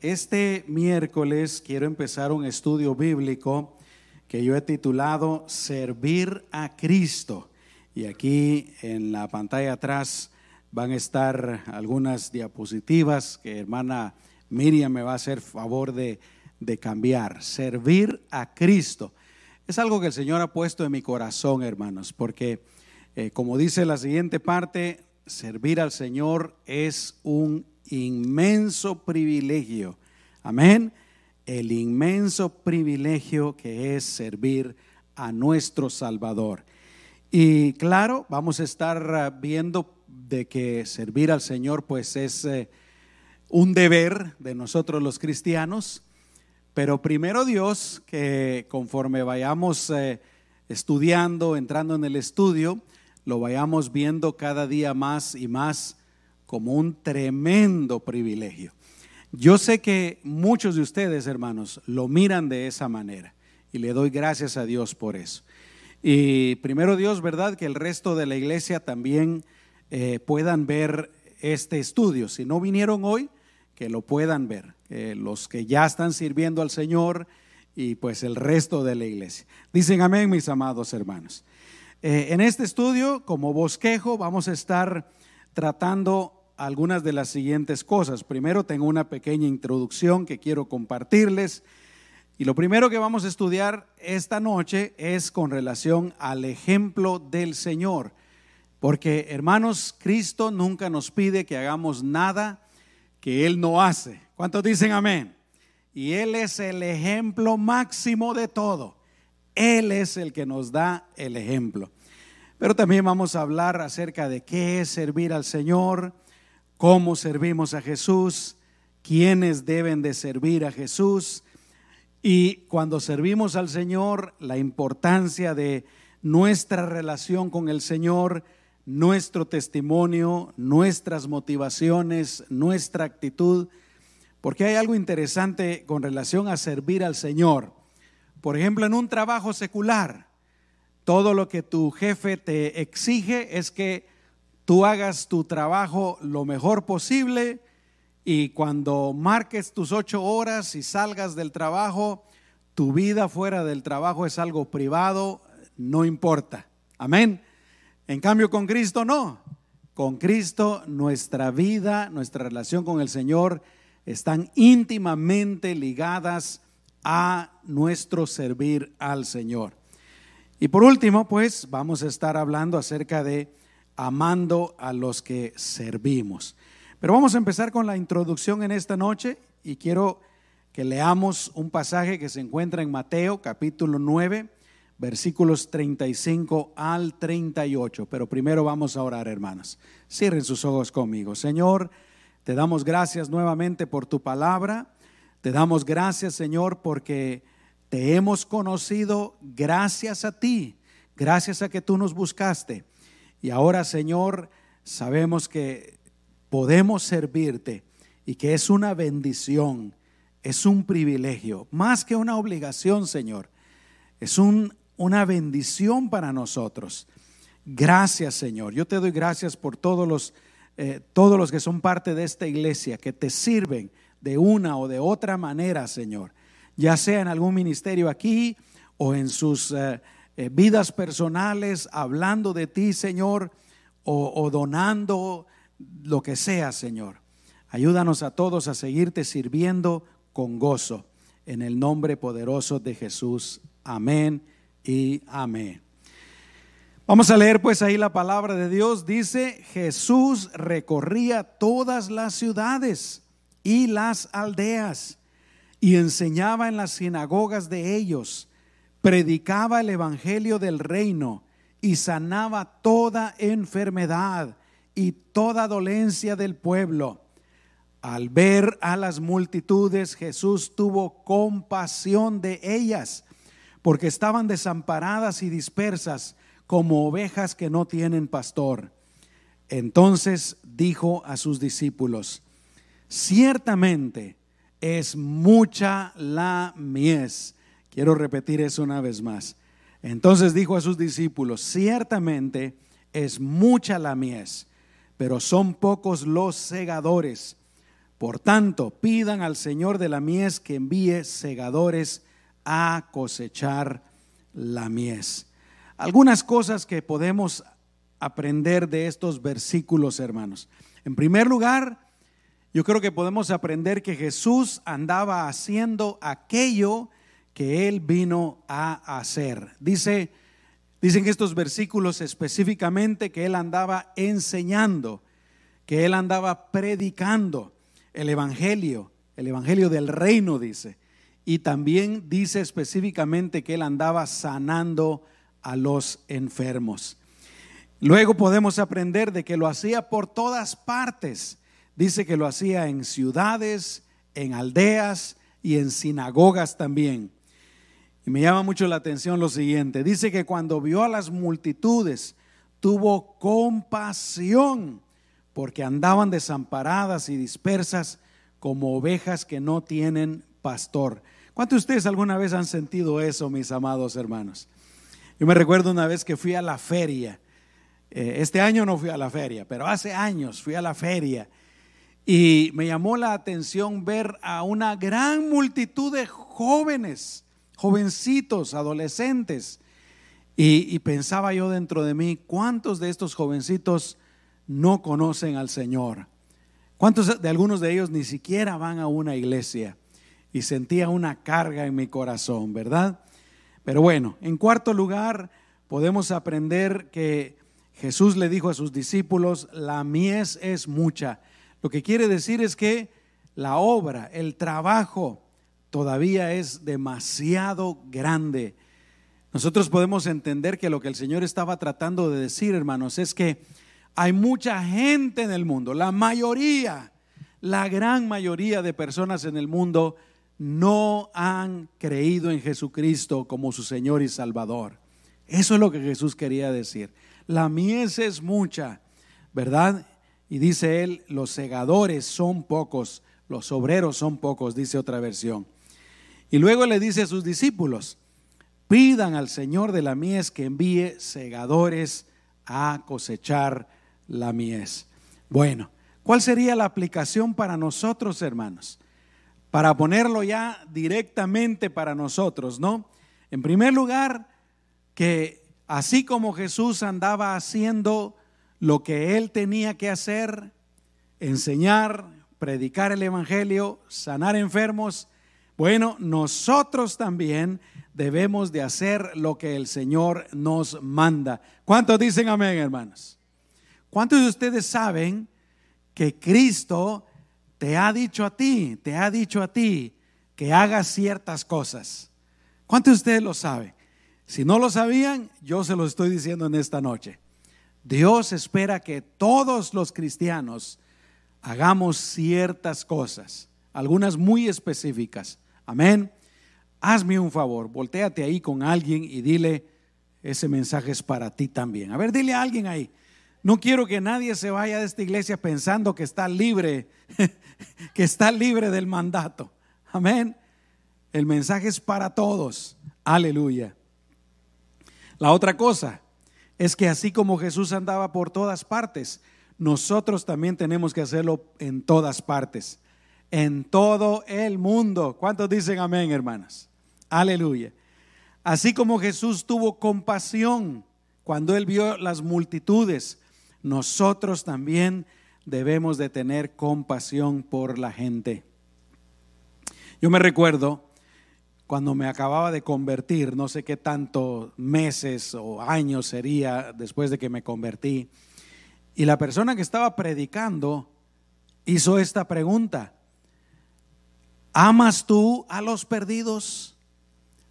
Este miércoles quiero empezar un estudio bíblico que yo he titulado Servir a Cristo. Y aquí en la pantalla atrás van a estar algunas diapositivas que hermana Miriam me va a hacer favor de, cambiar. Servir a Cristo. Es algo que el Señor ha puesto en mi corazón, hermanos, porque eh, como dice la siguiente parte, servir al Señor es un inmenso privilegio. Amén. El inmenso privilegio que es servir a nuestro Salvador. Y claro, vamos a estar ah, viendo de que servir al Señor pues es eh, un deber de nosotros los cristianos, pero primero Dios que conforme vayamos eh, estudiando, entrando en el estudio, lo vayamos viendo cada día más y más como un tremendo privilegio. Yo sé que muchos de ustedes, hermanos, lo miran de esa manera y le doy gracias a Dios por eso. Y primero Dios, ¿verdad? Que el resto de la iglesia también eh, puedan ver este estudio. Si no vinieron hoy, que lo puedan ver. los que ya están sirviendo al Señor y pues el resto de la iglesia. Dicen amén, mis amados hermanos. Eh, en este estudio, como bosquejo, vamos a estar tratando algunas de las siguientes cosas. Primero tengo una pequeña introducción que quiero compartirles. Y lo primero que vamos a estudiar esta noche es con relación al ejemplo del Señor. Porque, hermanos, Cristo nunca nos pide que hagamos nada que Él no hace. ¿Cuántos dicen amén? Y Él es el ejemplo máximo de todo. Él es el que nos da el ejemplo. Pero también vamos a hablar acerca de qué es servir al Señor, cómo servimos a Jesús, quiénes deben de servir a Jesús y cuando servimos al Señor, la importancia de nuestra relación con el Señor, nuestro testimonio, nuestras motivaciones, nuestra actitud, porque hay algo interesante con relación a servir al Señor. Por ejemplo, en un trabajo secular, todo lo que tu jefe te exige es que tú hagas tu trabajo lo mejor posible y cuando marques tus ocho horas y salgas del trabajo, tu vida fuera del trabajo es algo privado, no importa. Amén. En cambio con Cristo no. Con Cristo nuestra vida, nuestra relación con el Señor están íntimamente ligadas a nuestro servir al Señor. Y por último, pues vamos a estar hablando acerca de amando a los que servimos. Pero vamos a empezar con la introducción en esta noche y quiero que leamos un pasaje que se encuentra en Mateo capítulo 9, versículos 35 al 38. Pero primero vamos a orar, hermanas. Cierren sus ojos conmigo. Señor, te damos gracias nuevamente por tu palabra. Te damos gracias, Señor, porque te hemos conocido gracias a ti, gracias a que tú nos buscaste. Y ahora, Señor, sabemos que podemos servirte y que es una bendición, es un privilegio, más que una obligación, Señor. Es un, una bendición para nosotros. Gracias, Señor. Yo te doy gracias por todos los, eh, todos los que son parte de esta iglesia, que te sirven de una o de otra manera, Señor. Ya sea en algún ministerio aquí o en sus... Eh, eh, vidas personales, hablando de ti, Señor, o, donando lo que sea, Señor. Ayúdanos a todos a seguirte sirviendo con gozo. En el nombre poderoso de Jesús. Amén y amén. Vamos a leer pues ahí la palabra de Dios. Dice, Jesús recorría todas las ciudades y las aldeas y enseñaba en las sinagogas de ellos predicaba el Evangelio del reino y sanaba toda enfermedad y toda dolencia del pueblo. Al ver a las multitudes, Jesús tuvo compasión de ellas, porque estaban desamparadas y dispersas como ovejas que no tienen pastor. Entonces dijo a sus discípulos, ciertamente es mucha la mies Quiero repetir eso una vez más. Entonces dijo a sus discípulos, ciertamente es mucha la mies, pero son pocos los segadores. Por tanto, pidan al Señor de la mies que envíe segadores a cosechar la mies. Algunas cosas que podemos aprender de estos versículos, hermanos. En primer lugar, yo creo que podemos aprender que Jesús andaba haciendo aquello que él vino a hacer. Dice, dicen estos versículos específicamente que él andaba enseñando, que él andaba predicando el evangelio, el evangelio del reino dice. Y también dice específicamente que él andaba sanando a los enfermos. Luego podemos aprender de que lo hacía por todas partes. Dice que lo hacía en ciudades, en aldeas y en sinagogas también. Y me llama mucho la atención lo siguiente. Dice que cuando vio a las multitudes, tuvo compasión porque andaban desamparadas y dispersas como ovejas que no tienen pastor. ¿Cuántos de ustedes alguna vez han sentido eso, mis amados hermanos? Yo me recuerdo una vez que fui a la feria. Eh, este año no fui a la feria, pero hace años fui a la feria y me llamó la atención ver a una gran multitud de jóvenes, jovencitos, adolescentes. Y, pensaba yo dentro de mí, ¿cuántos de estos jovencitos no conocen al Señor? ¿Cuántos de algunos de ellos ni siquiera van a una iglesia? Y sentía una carga en mi corazón, ¿verdad? Pero bueno, en cuarto lugar, podemos aprender que Jesús le dijo a sus discípulos, la mies es mucha. Lo que quiere decir es que la obra, el trabajo, todavía es demasiado grande. Nosotros podemos entender que lo que el Señor estaba tratando de decir, hermanos, es que hay mucha gente en el mundo, la mayoría, la gran mayoría de personas en el mundo no han creído en Jesucristo como su Señor y Salvador. Eso es lo que Jesús quería decir. La mies es mucha, ¿verdad? Y dice él, los segadores son pocos, los obreros son pocos, dice otra versión. Y luego le dice a sus discípulos, pidan al Señor de la mies que envíe segadores a cosechar la mies. Bueno, ¿cuál sería la aplicación para nosotros, hermanos? para ponerlo ya directamente para nosotros, ¿no? En primer lugar, que así como Jesús andaba haciendo lo que él tenía que hacer, enseñar, predicar el Evangelio, sanar enfermos, bueno, nosotros también debemos de hacer lo que el Señor nos manda. ¿Cuántos dicen amén, hermanos? ¿Cuántos de ustedes saben que Cristo te ha dicho a ti, te ha dicho a ti que hagas ciertas cosas. ¿Cuántos de ustedes lo saben? Si no lo sabían, yo se lo estoy diciendo en esta noche. Dios espera que todos los cristianos hagamos ciertas cosas, algunas muy específicas. Amén. Hazme un favor, volteate ahí con alguien y dile, ese mensaje es para ti también. A ver, dile a alguien ahí. No quiero que nadie se vaya de esta iglesia pensando que está libre que está libre del mandato. Amén. El mensaje es para todos. Aleluya. La otra cosa es que así como Jesús andaba por todas partes, nosotros también tenemos que hacerlo en todas partes, en todo el mundo. ¿Cuántos dicen amén, hermanas? Aleluya. Así como Jesús tuvo compasión cuando él vio las multitudes, nosotros también debemos de tener compasión por la gente. Yo me recuerdo cuando me acababa de convertir, no sé qué tantos meses o años sería después de que me convertí, y la persona que estaba predicando hizo esta pregunta, ¿amas tú a los perdidos?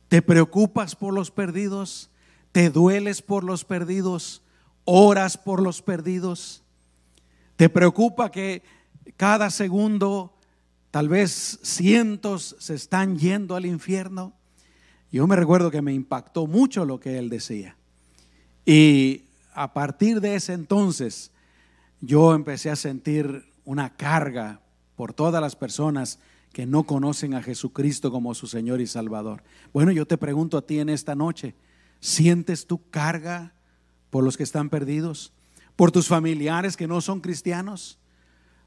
¿Te preocupas por los perdidos? ¿Te dueles por los perdidos? ¿Oras por los perdidos? ¿Te preocupa que cada segundo tal vez cientos se están yendo al infierno? Yo me recuerdo que me impactó mucho lo que él decía. Y a partir de ese entonces yo empecé a sentir una carga por todas las personas que no conocen a Jesucristo como su Señor y Salvador. Bueno, yo te pregunto a ti en esta noche, ¿sientes tu carga por los que están perdidos? por tus familiares que no son cristianos,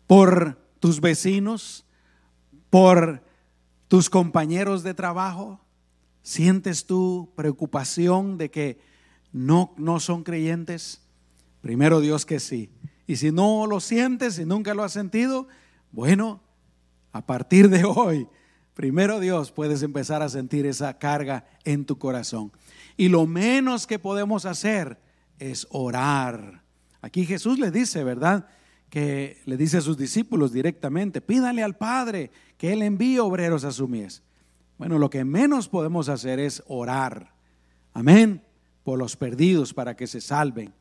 por tus vecinos, por tus compañeros de trabajo? ¿Sientes tu preocupación de que no, no son creyentes? Primero Dios que sí. Y si no lo sientes y nunca lo has sentido, bueno, a partir de hoy, primero Dios, puedes empezar a sentir esa carga en tu corazón. Y lo menos que podemos hacer es orar. Aquí Jesús le dice, ¿verdad? Que le dice a sus discípulos directamente, pídale al Padre que Él envíe obreros a su mies. Bueno, lo que menos podemos hacer es orar. Amén. Por los perdidos para que se salven.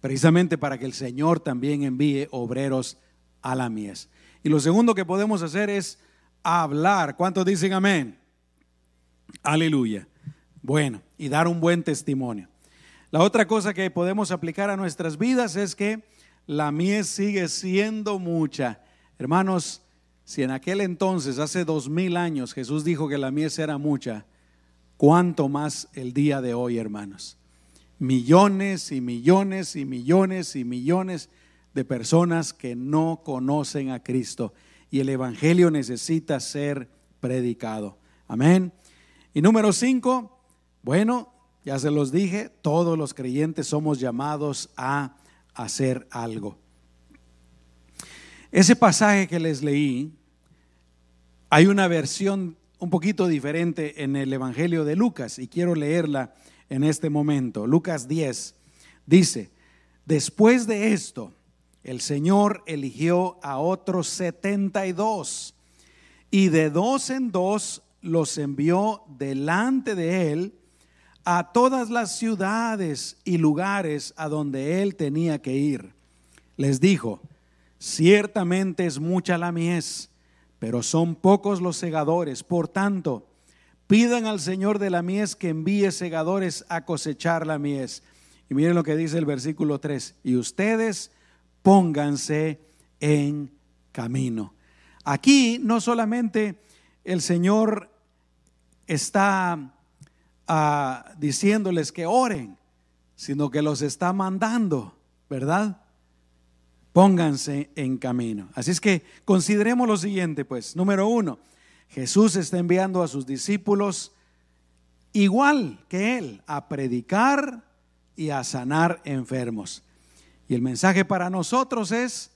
Precisamente para que el Señor también envíe obreros a la mies. Y lo segundo que podemos hacer es hablar. ¿Cuántos dicen amén? Aleluya. Bueno, y dar un buen testimonio. La otra cosa que podemos aplicar a nuestras vidas es que la mies sigue siendo mucha. Hermanos, si en aquel entonces, hace dos mil años, Jesús dijo que la mies era mucha, ¿cuánto más el día de hoy, hermanos? Millones y millones y millones y millones de personas que no conocen a Cristo y el Evangelio necesita ser predicado. Amén. Y número cinco, bueno, ya se los dije, todos los creyentes somos llamados a hacer algo. Ese pasaje que les leí, hay una versión un poquito diferente en el Evangelio de Lucas y quiero leerla en este momento. Lucas 10 dice, después de esto, el Señor eligió a otros 72 y de dos en dos los envió delante de él a todas las ciudades y lugares a donde él tenía que ir. Les dijo, ciertamente es mucha la mies, pero son pocos los segadores. Por tanto, pidan al Señor de la mies que envíe segadores a cosechar la mies. Y miren lo que dice el versículo 3. Y ustedes pónganse en camino. Aquí no solamente el Señor está ah, diciéndoles que oren, sino que los está mandando, ¿verdad? Pónganse en camino. Así es que consideremos lo siguiente, pues. Número uno, Jesús está enviando a sus discípulos igual que Él a predicar y a sanar enfermos. Y el mensaje para nosotros es,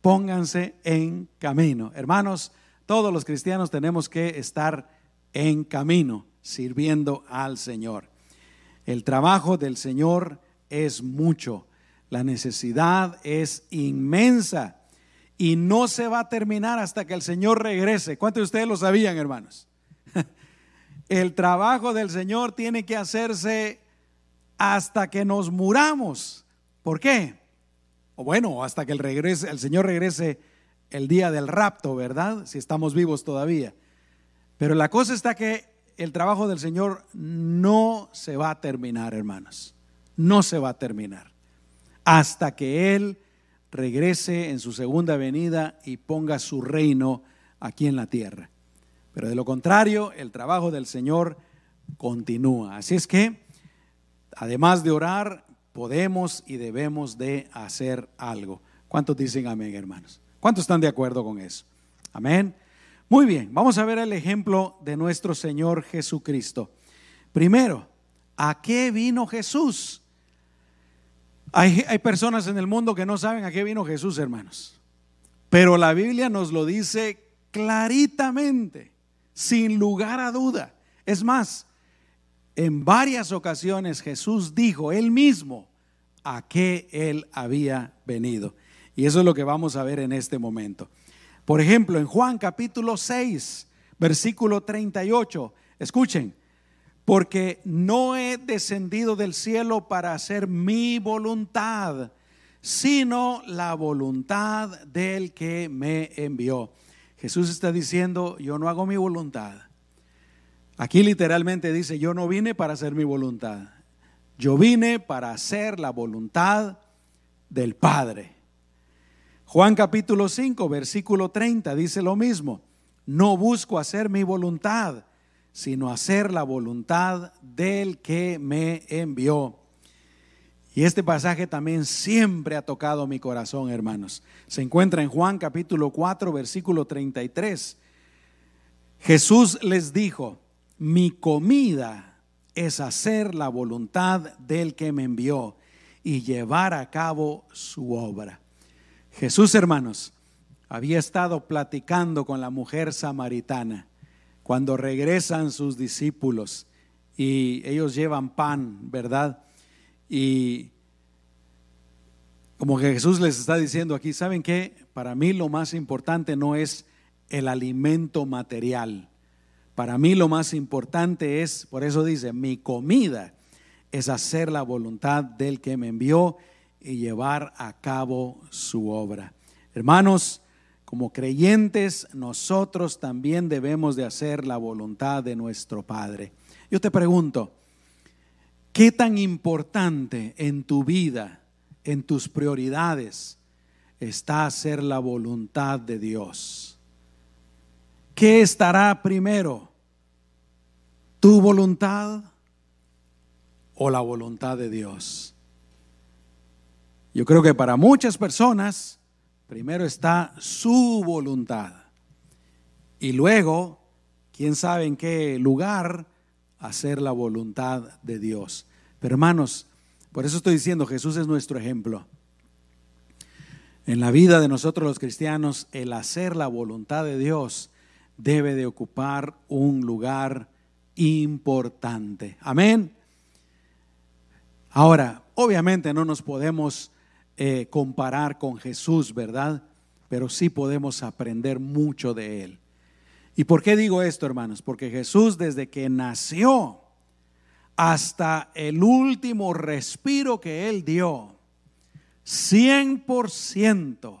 pónganse en camino. Hermanos, todos los cristianos tenemos que estar en camino, sirviendo al Señor. El trabajo del Señor es mucho, la necesidad es inmensa y no se va a terminar hasta que el Señor regrese. ¿Cuántos de ustedes lo sabían, hermanos? El trabajo del Señor tiene que hacerse hasta que nos muramos. ¿Por qué? O bueno, hasta que el, regrese, el Señor regrese el día del rapto, ¿verdad? Si estamos vivos todavía. Pero la cosa está que el trabajo del Señor no se va a terminar, hermanos. No se va a terminar. Hasta que Él regrese en su segunda venida y ponga su reino aquí en la tierra. Pero de lo contrario, el trabajo del Señor continúa. Así es que, además de orar, podemos y debemos de hacer algo. ¿Cuántos dicen amén, hermanos? ¿Cuántos están de acuerdo con eso? Amén. Muy bien, vamos a ver el ejemplo de nuestro Señor Jesucristo. Primero, ¿a qué vino Jesús? Hay, hay, personas en el mundo que no saben a qué vino Jesús, hermanos. Pero la Biblia nos lo dice claritamente, sin lugar a duda. Es más, en varias ocasiones Jesús dijo él mismo a qué él había venido. Y eso es lo que vamos a ver en este momento. Por ejemplo, en Juan capítulo 6, versículo 38, escuchen, porque no he descendido del cielo para hacer mi voluntad, sino la voluntad del que me envió. Jesús está diciendo, yo no hago mi voluntad, Aquí literalmente dice, yo no vine para hacer mi voluntad, yo vine para hacer la voluntad del Padre. Juan capítulo 5, versículo 30 dice lo mismo, no busco hacer mi voluntad, sino hacer la voluntad del que me envió. Y este pasaje también siempre ha tocado mi corazón, hermanos. Se encuentra en Juan capítulo 4, versículo 33. Jesús les dijo, mi comida es hacer la voluntad del que me envió y llevar a cabo su obra. Jesús, hermanos, había estado platicando con la mujer samaritana cuando regresan sus discípulos y ellos llevan pan, ¿verdad? Y como que Jesús les está diciendo aquí, ¿saben qué? Para mí lo más importante no es el alimento material. Para mí lo más importante es, por eso dice, mi comida es hacer la voluntad del que me envió y llevar a cabo su obra. Hermanos, como creyentes, nosotros también debemos de hacer la voluntad de nuestro Padre. Yo te pregunto, ¿qué tan importante en tu vida, en tus prioridades, está hacer la voluntad de Dios? ¿Qué estará primero? ¿Tu voluntad o la voluntad de Dios? Yo creo que para muchas personas primero está su voluntad y luego, quién sabe en qué lugar, hacer la voluntad de Dios. Pero hermanos, por eso estoy diciendo, Jesús es nuestro ejemplo. En la vida de nosotros los cristianos, el hacer la voluntad de Dios debe de ocupar un lugar importante. Amén. Ahora, obviamente no nos podemos eh, comparar con Jesús, ¿verdad? Pero sí podemos aprender mucho de Él. ¿Y por qué digo esto, hermanos? Porque Jesús desde que nació hasta el último respiro que Él dio, 100%,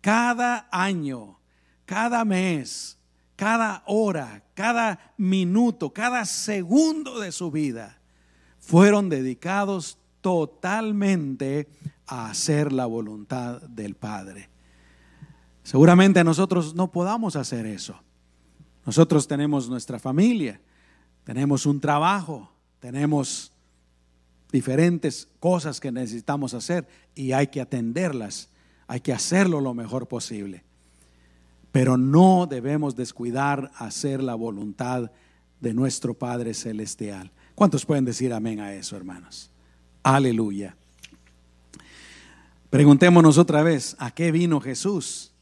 cada año, cada mes, cada hora, cada minuto, cada segundo de su vida, fueron dedicados totalmente a hacer la voluntad del Padre. Seguramente nosotros no podamos hacer eso. Nosotros tenemos nuestra familia, tenemos un trabajo, tenemos diferentes cosas que necesitamos hacer y hay que atenderlas, hay que hacerlo lo mejor posible. Pero no debemos descuidar hacer la voluntad de nuestro Padre Celestial. ¿Cuántos pueden decir amén a eso, hermanos? Aleluya. Preguntémonos otra vez, ¿a qué vino Jesús?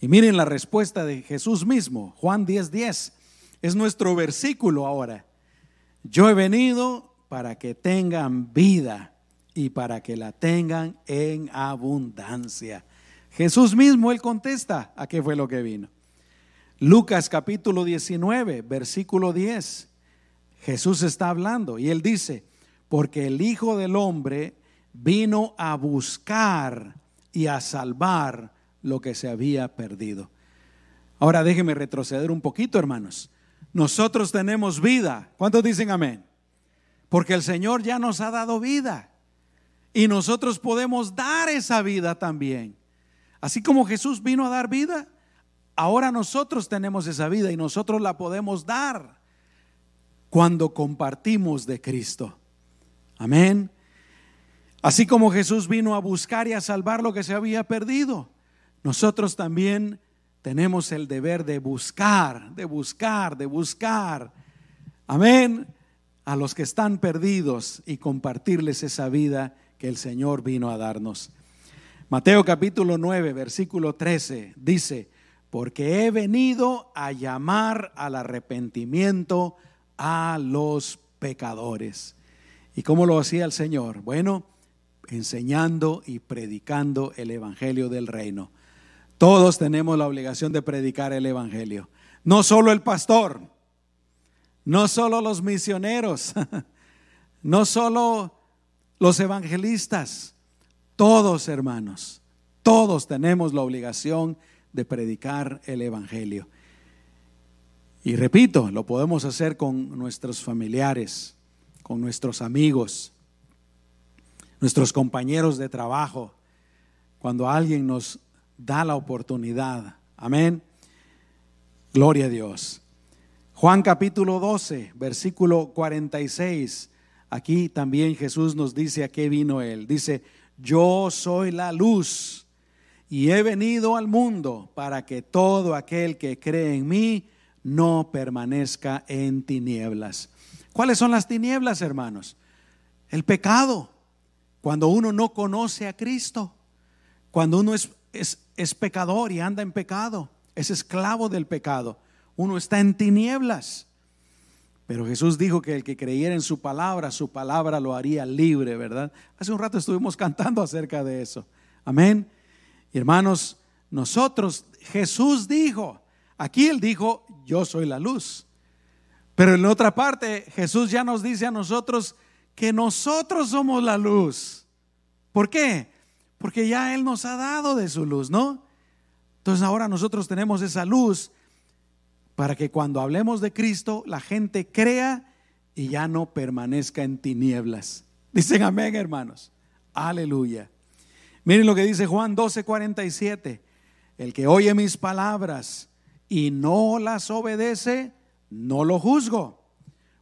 Y miren la respuesta de Jesús mismo, Juan 10:10. 10. Es nuestro versículo ahora. Yo he venido para que tengan vida y para que la tengan en abundancia. Jesús mismo, él contesta a qué fue lo que vino. Lucas capítulo 19, versículo 10. Jesús está hablando y él dice, porque el Hijo del Hombre vino a buscar y a salvar lo que se había perdido. Ahora déjeme retroceder un poquito, hermanos. Nosotros tenemos vida. ¿Cuántos dicen amén? Porque el Señor ya nos ha dado vida. Y nosotros podemos dar esa vida también. Así como Jesús vino a dar vida, ahora nosotros tenemos esa vida y nosotros la podemos dar cuando compartimos de Cristo. Amén. Así como Jesús vino a buscar y a salvar lo que se había perdido, nosotros también tenemos el deber de buscar, de buscar, de buscar. Amén. A los que están perdidos y compartirles esa vida que el Señor vino a darnos. Mateo capítulo 9, versículo 13 dice, porque he venido a llamar al arrepentimiento a los pecadores. ¿Y cómo lo hacía el Señor? Bueno, enseñando y predicando el Evangelio del Reino. Todos tenemos la obligación de predicar el Evangelio. No solo el pastor, no solo los misioneros, no solo los evangelistas, todos hermanos, todos tenemos la obligación de predicar el Evangelio. Y repito, lo podemos hacer con nuestros familiares, con nuestros amigos, nuestros compañeros de trabajo, cuando alguien nos da la oportunidad. Amén. Gloria a Dios. Juan capítulo 12, versículo 46 aquí también Jesús nos dice a qué vino Él. Dice, yo soy la luz y he venido al mundo para que todo aquel que cree en mí no permanezca en tinieblas. ¿Cuáles son las tinieblas, hermanos? El pecado, cuando uno no conoce a Cristo, cuando uno es, es, pecador y anda en pecado, es esclavo del pecado, uno está en tinieblas. Pero Jesús dijo que el que creyera en su palabra, su palabra lo haría libre, ¿verdad? Hace un rato estuvimos cantando acerca de eso. Amén. hermanos, nosotros, Jesús dijo, aquí él dijo, yo soy la luz. Pero en otra parte, Jesús ya nos dice a nosotros que nosotros somos la luz. ¿Por qué? Porque ya Él nos ha dado de su luz, ¿no? Entonces ahora nosotros tenemos esa luz para que cuando hablemos de Cristo la gente crea y ya no permanezca en tinieblas. Dicen amén, hermanos. Aleluya. Miren lo que dice Juan 12, 47. El que oye mis palabras y no las obedece, no lo juzgo,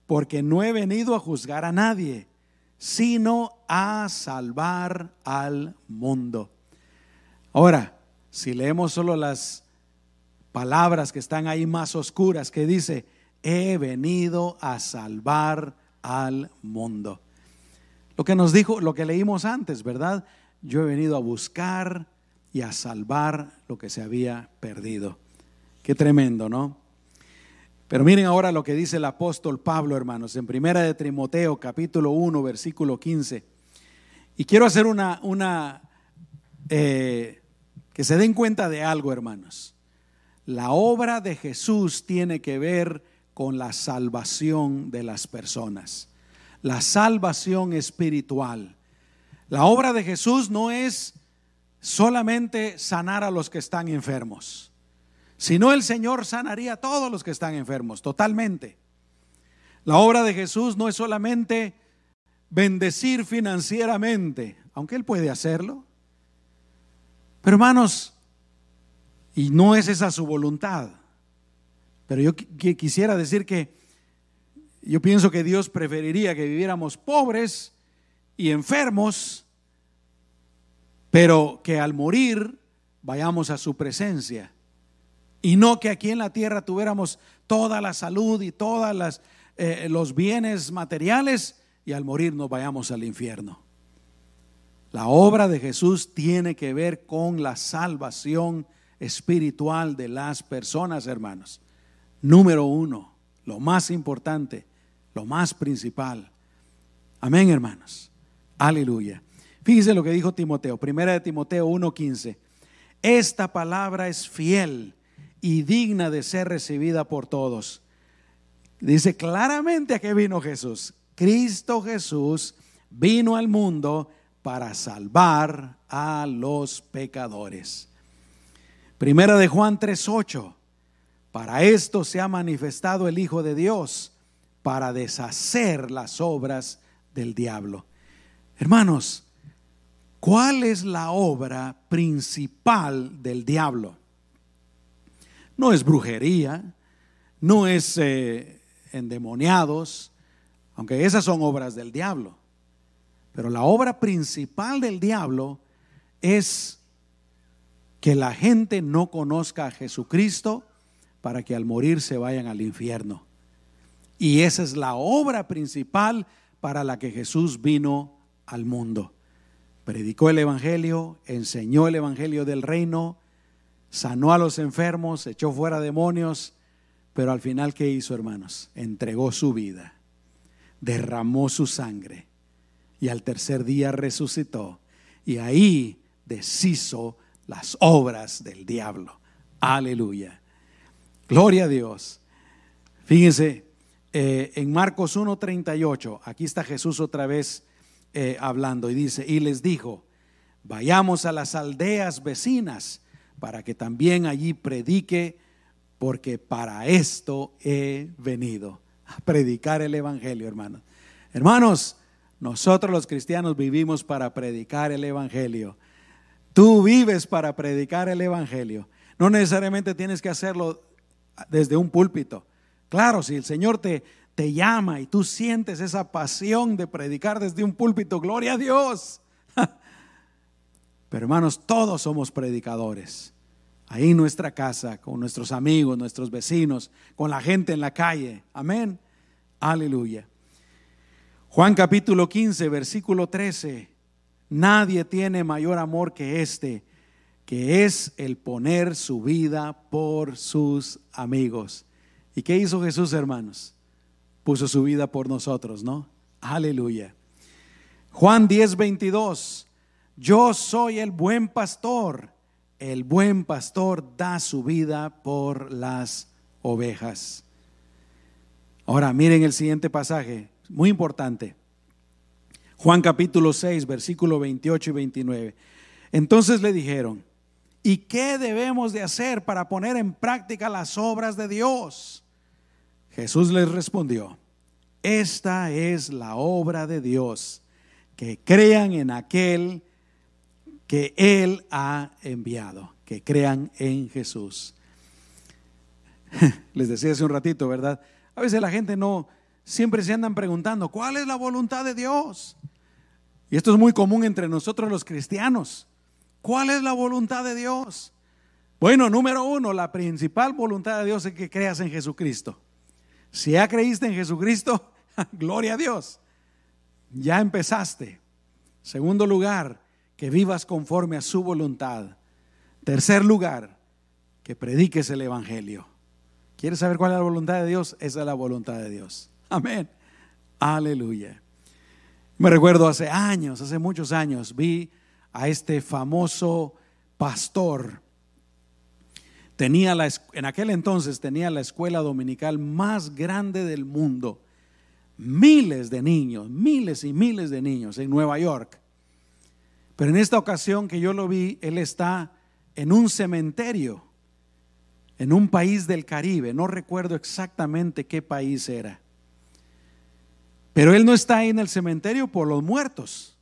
porque no he venido a juzgar a nadie, sino a salvar al mundo. Ahora, si leemos solo las palabras que están ahí más oscuras, que dice, he venido a salvar al mundo. Lo que nos dijo, lo que leímos antes, ¿verdad? Yo he venido a buscar y a salvar lo que se había perdido. Qué tremendo, ¿no? Pero miren ahora lo que dice el apóstol Pablo, hermanos, en primera de Timoteo, capítulo 1, versículo 15. Y quiero hacer una, una eh, que se den cuenta de algo, hermanos. La obra de Jesús tiene que ver con la salvación de las personas, la salvación espiritual. La obra de Jesús no es solamente sanar a los que están enfermos. Si no, el Señor sanaría a todos los que están enfermos, totalmente. La obra de Jesús no es solamente bendecir financieramente, aunque Él puede hacerlo. Pero hermanos, y no es esa su voluntad. Pero yo quisiera decir que yo pienso que Dios preferiría que viviéramos pobres y enfermos, pero que al morir vayamos a su presencia y no que aquí en la tierra tuviéramos toda la salud y todos eh, los bienes materiales y al morir nos vayamos al infierno. La obra de Jesús tiene que ver con la salvación espiritual de las personas, hermanos. Número uno, lo más importante, lo más principal. Amén, hermanos. Aleluya. Fíjense lo que dijo Timoteo, primera de Timoteo 1:15. Esta palabra es fiel y digna de ser recibida por todos. Dice claramente a qué vino Jesús. Cristo Jesús vino al mundo para salvar a los pecadores. Primera de Juan 3:8. Para esto se ha manifestado el Hijo de Dios, para deshacer las obras del diablo. Hermanos, ¿cuál es la obra principal del diablo? No es brujería, no es eh, endemoniados, aunque esas son obras del diablo. Pero la obra principal del diablo es que la gente no conozca a Jesucristo para que al morir se vayan al infierno. Y esa es la obra principal para la que Jesús vino al mundo. Predicó el Evangelio, enseñó el Evangelio del reino, sanó a los enfermos, echó fuera demonios, pero al final, ¿qué hizo, hermanos? Entregó su vida, derramó su sangre y al tercer día resucitó. Y ahí deshizo las obras del diablo. Aleluya. Gloria a Dios. Fíjense, eh, en Marcos 1.38, aquí está Jesús otra vez eh, hablando y dice, y les dijo, vayamos a las aldeas vecinas para que también allí predique, porque para esto he venido, a predicar el Evangelio, hermanos. Hermanos, nosotros los cristianos vivimos para predicar el Evangelio. Tú vives para predicar el Evangelio. No necesariamente tienes que hacerlo desde un púlpito. Claro, si el Señor te, te llama y tú sientes esa pasión de predicar desde un púlpito, gloria a Dios. Pero hermanos, todos somos predicadores. Ahí en nuestra casa, con nuestros amigos, nuestros vecinos, con la gente en la calle. Amén. Aleluya. Juan capítulo 15, versículo 13. Nadie tiene mayor amor que este, que es el poner su vida por sus amigos. ¿Y qué hizo Jesús, hermanos? Puso su vida por nosotros, ¿no? Aleluya. Juan 10, 22. Yo soy el buen pastor. El buen pastor da su vida por las ovejas. Ahora miren el siguiente pasaje, muy importante. Juan capítulo 6, versículo 28 y 29. Entonces le dijeron, ¿y qué debemos de hacer para poner en práctica las obras de Dios? Jesús les respondió, esta es la obra de Dios, que crean en aquel que Él ha enviado, que crean en Jesús. Les decía hace un ratito, ¿verdad? A veces la gente no, siempre se andan preguntando, ¿cuál es la voluntad de Dios? Y esto es muy común entre nosotros los cristianos. ¿Cuál es la voluntad de Dios? Bueno, número uno, la principal voluntad de Dios es que creas en Jesucristo. Si ya creíste en Jesucristo, gloria a Dios. Ya empezaste. Segundo lugar, que vivas conforme a su voluntad. Tercer lugar, que prediques el Evangelio. ¿Quieres saber cuál es la voluntad de Dios? Esa es la voluntad de Dios. Amén. Aleluya. Me recuerdo hace años, hace muchos años, vi a este famoso pastor. Tenía la, en aquel entonces tenía la escuela dominical más grande del mundo. Miles de niños, miles y miles de niños en Nueva York. Pero en esta ocasión que yo lo vi, él está en un cementerio, en un país del Caribe, no recuerdo exactamente qué país era. Pero él no está ahí en el cementerio por los muertos,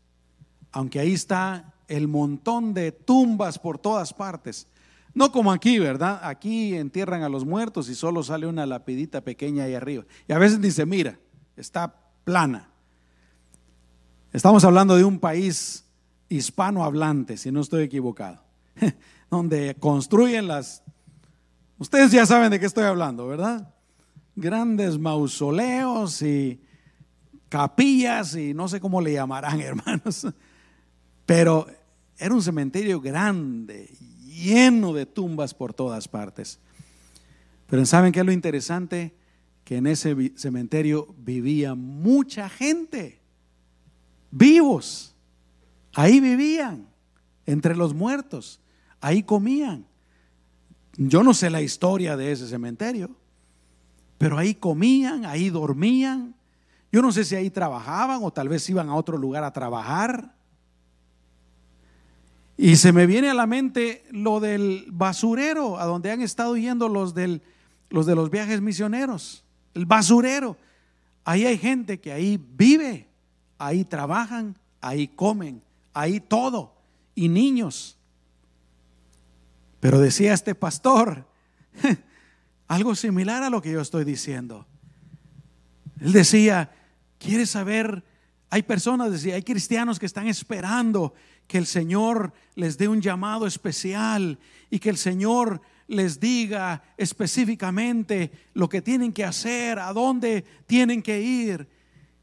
aunque ahí está el montón de tumbas por todas partes. No como aquí, ¿verdad? Aquí entierran a los muertos y solo sale una lapidita pequeña ahí arriba. Y a veces dice, mira, está plana. Estamos hablando de un país hispanohablante, si no estoy equivocado, donde construyen las... Ustedes ya saben de qué estoy hablando, ¿verdad? Grandes mausoleos y capillas y no sé cómo le llamarán, hermanos. Pero era un cementerio grande, lleno de tumbas por todas partes. Pero ¿saben qué es lo interesante? Que en ese cementerio vivía mucha gente, vivos. Ahí vivían, entre los muertos, ahí comían. Yo no sé la historia de ese cementerio, pero ahí comían, ahí dormían. Yo no sé si ahí trabajaban o tal vez iban a otro lugar a trabajar. Y se me viene a la mente lo del basurero, a donde han estado yendo los, del, los de los viajes misioneros. El basurero. Ahí hay gente que ahí vive, ahí trabajan, ahí comen ahí todo, y niños. Pero decía este pastor, algo similar a lo que yo estoy diciendo. Él decía, ¿quieres saber? Hay personas, hay cristianos que están esperando que el Señor les dé un llamado especial y que el Señor les diga específicamente lo que tienen que hacer, a dónde tienen que ir.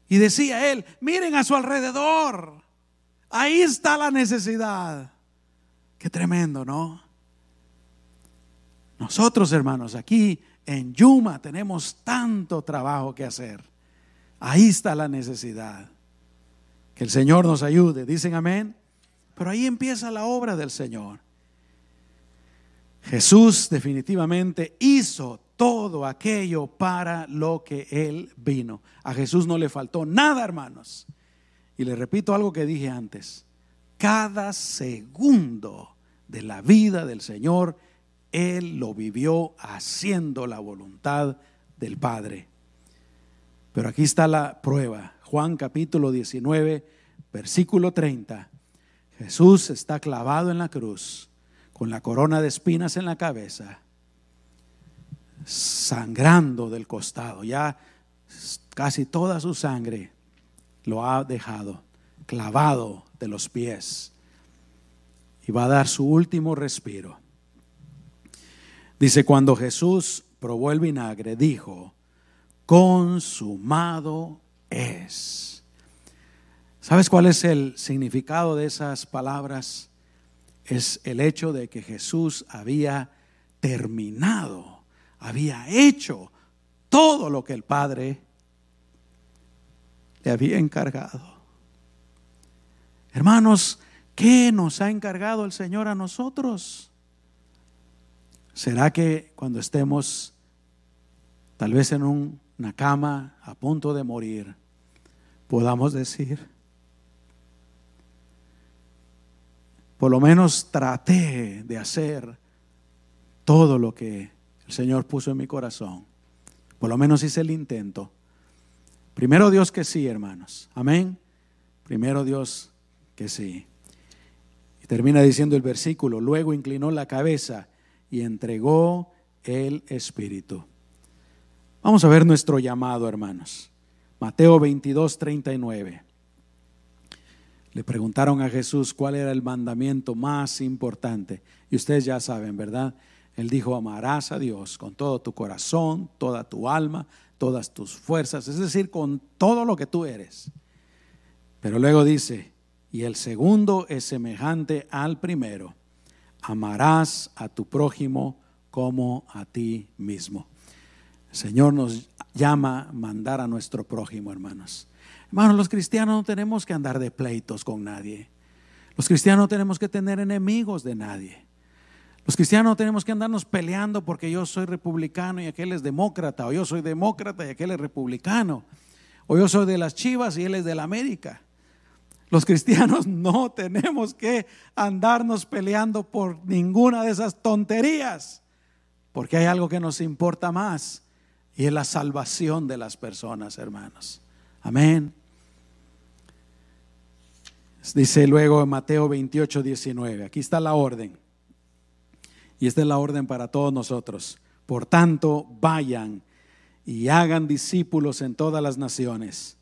Y decía él, miren a su alrededor. Ahí está la necesidad. Qué tremendo, ¿no? Nosotros, hermanos, aquí en Yuma tenemos tanto trabajo que hacer. Ahí está la necesidad. Que el Señor nos ayude. Dicen amén. Pero ahí empieza la obra del Señor. Jesús definitivamente hizo todo aquello para lo que Él vino. A Jesús no le faltó nada, hermanos. Y le repito algo que dije antes. Cada segundo de la vida del Señor, Él lo vivió haciendo la voluntad del Padre. Pero aquí está la prueba. Juan capítulo 19, versículo 30. Jesús está clavado en la cruz, con la corona de espinas en la cabeza, sangrando del costado. Ya casi toda su sangre lo ha dejado clavado de los pies y va a dar su último respiro. Dice, cuando Jesús probó el vinagre, dijo, consumado es. ¿Sabes cuál es el significado de esas palabras? Es el hecho de que Jesús había terminado, había hecho todo lo que el Padre le había encargado. Hermanos, ¿qué nos ha encargado el Señor a nosotros? ¿Será que cuando estemos tal vez en una cama a punto de morir, podamos decir, por lo menos traté de hacer todo lo que el Señor puso en mi corazón. Por lo menos hice el intento. Primero Dios que sí, hermanos. Amén. Primero Dios que sí. Y termina diciendo el versículo, luego inclinó la cabeza y entregó el Espíritu. Vamos a ver nuestro llamado, hermanos. Mateo 22, 39. Le preguntaron a Jesús cuál era el mandamiento más importante. Y ustedes ya saben, ¿verdad? Él dijo, amarás a Dios con todo tu corazón, toda tu alma, todas tus fuerzas, es decir, con todo lo que tú eres. Pero luego dice, y el segundo es semejante al primero, amarás a tu prójimo como a ti mismo. El Señor nos llama a mandar a nuestro prójimo, hermanos. Hermanos, los cristianos no tenemos que andar de pleitos con nadie. Los cristianos no tenemos que tener enemigos de nadie. Los cristianos tenemos que andarnos peleando porque yo soy republicano y aquel es demócrata, o yo soy demócrata y aquel es republicano, o yo soy de las Chivas y él es de la América. Los cristianos no tenemos que andarnos peleando por ninguna de esas tonterías, porque hay algo que nos importa más y es la salvación de las personas, hermanos. Amén. Dice luego Mateo 28, 19, aquí está la orden. Y esta es la orden para todos nosotros. Por tanto, vayan y hagan discípulos en todas las naciones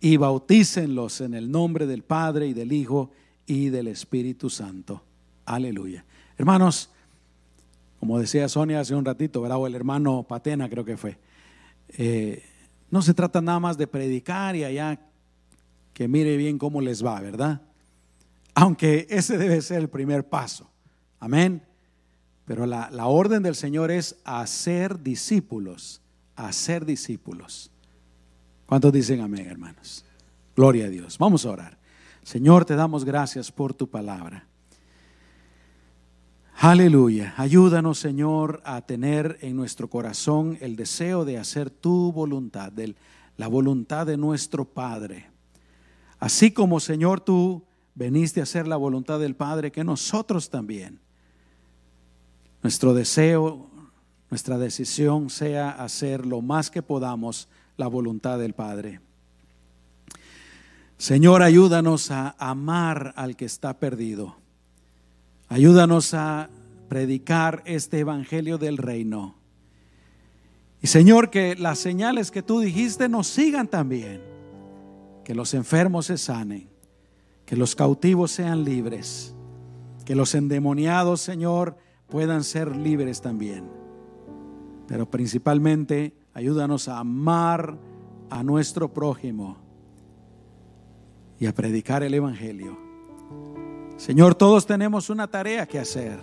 y bautícenlos en el nombre del Padre y del Hijo y del Espíritu Santo. Aleluya. Hermanos, como decía Sonia hace un ratito, ¿verdad? O el hermano Patena creo que fue. Eh, no se trata nada más de predicar y allá que mire bien cómo les va, ¿verdad? Aunque ese debe ser el primer paso. Amén. Pero la, orden del Señor es hacer discípulos, hacer discípulos. ¿Cuántos dicen amén, hermanos? Gloria a Dios. Vamos a orar. Señor, te damos gracias por tu palabra. Aleluya. Ayúdanos, Señor, a tener en nuestro corazón el deseo de hacer tu voluntad, la voluntad de nuestro Padre. Así como, Señor, tú veniste a hacer la voluntad del Padre, que nosotros también nuestro deseo, nuestra decisión sea hacer lo más que podamos la voluntad del Padre. Señor, ayúdanos a amar al que está perdido. Ayúdanos a predicar este evangelio del reino. Y Señor, que las señales que tú dijiste nos sigan también. Que los enfermos se sanen, que los cautivos sean libres, que los endemoniados, Señor, puedan ser libres también. Pero principalmente ayúdanos a amar a nuestro prójimo y a predicar el Evangelio. Señor, todos tenemos una tarea que hacer.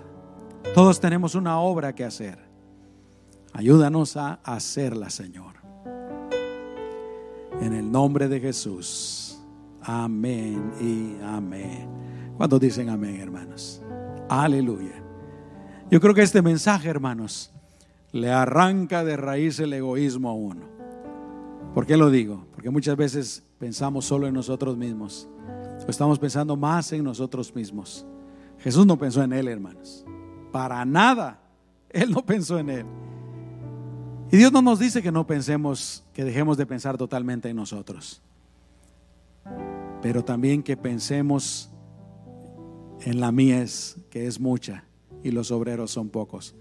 Todos tenemos una obra que hacer. Ayúdanos a hacerla, Señor. En el nombre de Jesús. Amén y amén. ¿Cuántos dicen amén, hermanos? Aleluya. Yo creo que este mensaje, hermanos, le arranca de raíz el egoísmo a uno. ¿Por qué lo digo? Porque muchas veces pensamos solo en nosotros mismos. O estamos pensando más en nosotros mismos. Jesús no pensó en él, hermanos. Para nada. Él no pensó en él. Y Dios no nos dice que no pensemos, que dejemos de pensar totalmente en nosotros. Pero también que pensemos en la mies, que es mucha y los obreros son pocos.